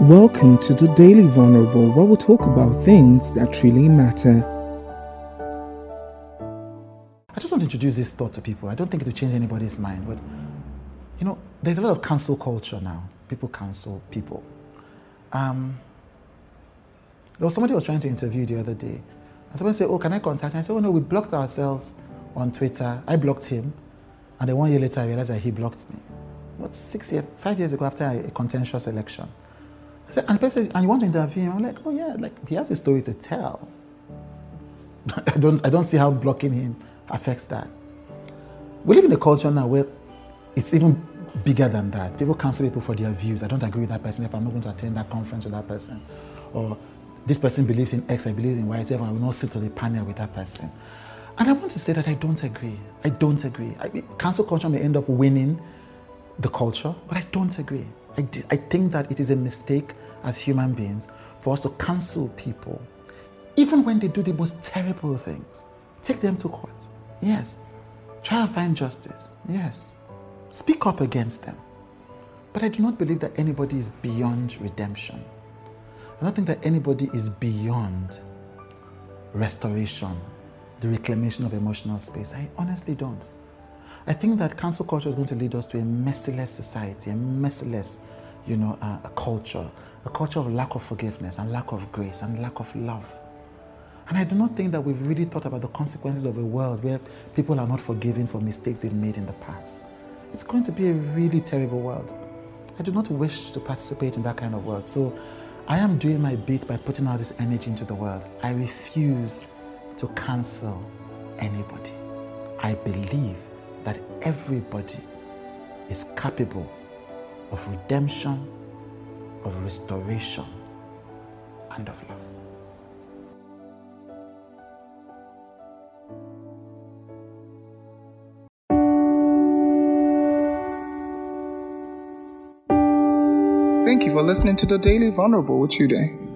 Welcome to the Daily Vulnerable, where we talk about things that really matter. I just want to introduce this thought to people. I don't think it will change anybody's mind, but you know, there's a lot of cancel culture now. People cancel people. Um, there was somebody who was trying to interview the other day, and someone said, "Oh, can I contact?" him? I said, "Oh no, we blocked ourselves on Twitter. I blocked him, and then one year later, I realized that he blocked me. What six years, five years ago, after a contentious election." And the person, and you want to interview him? I'm like, oh yeah, like he has a story to tell. I don't, I don't see how blocking him affects that. We live in a culture now where it's even bigger than that. People cancel people for their views. I don't agree with that person if I'm not going to attend that conference with that person. Or this person believes in X, I believe in Y, therefore I will not sit on the panel with that person. And I want to say that I don't agree. I don't agree. I mean, cancel culture may end up winning the culture, but I don't agree. I, think that it is a mistake as human beings for us to cancel people, even when they do the most terrible things. Take them to court. Yes. Try and find justice. Yes. Speak up against them. But I do not believe that anybody is beyond redemption. I don't think that anybody is beyond restoration, the reclamation of emotional space. I honestly don't. I think that cancel culture is going to lead us to a merciless society, a merciless, you know, uh, a culture, a culture of lack of forgiveness and lack of grace and lack of love. And I do not think that we've really thought about the consequences of a world where people are not forgiven for mistakes they've made in the past. It's going to be a really terrible world. I do not wish to participate in that kind of world. So I am doing my bit by putting all this energy into the world. I refuse to cancel anybody. I believe that everybody is capable of redemption, of restoration, and of love. Thank you for listening to the Daily Vulnerable with Chude.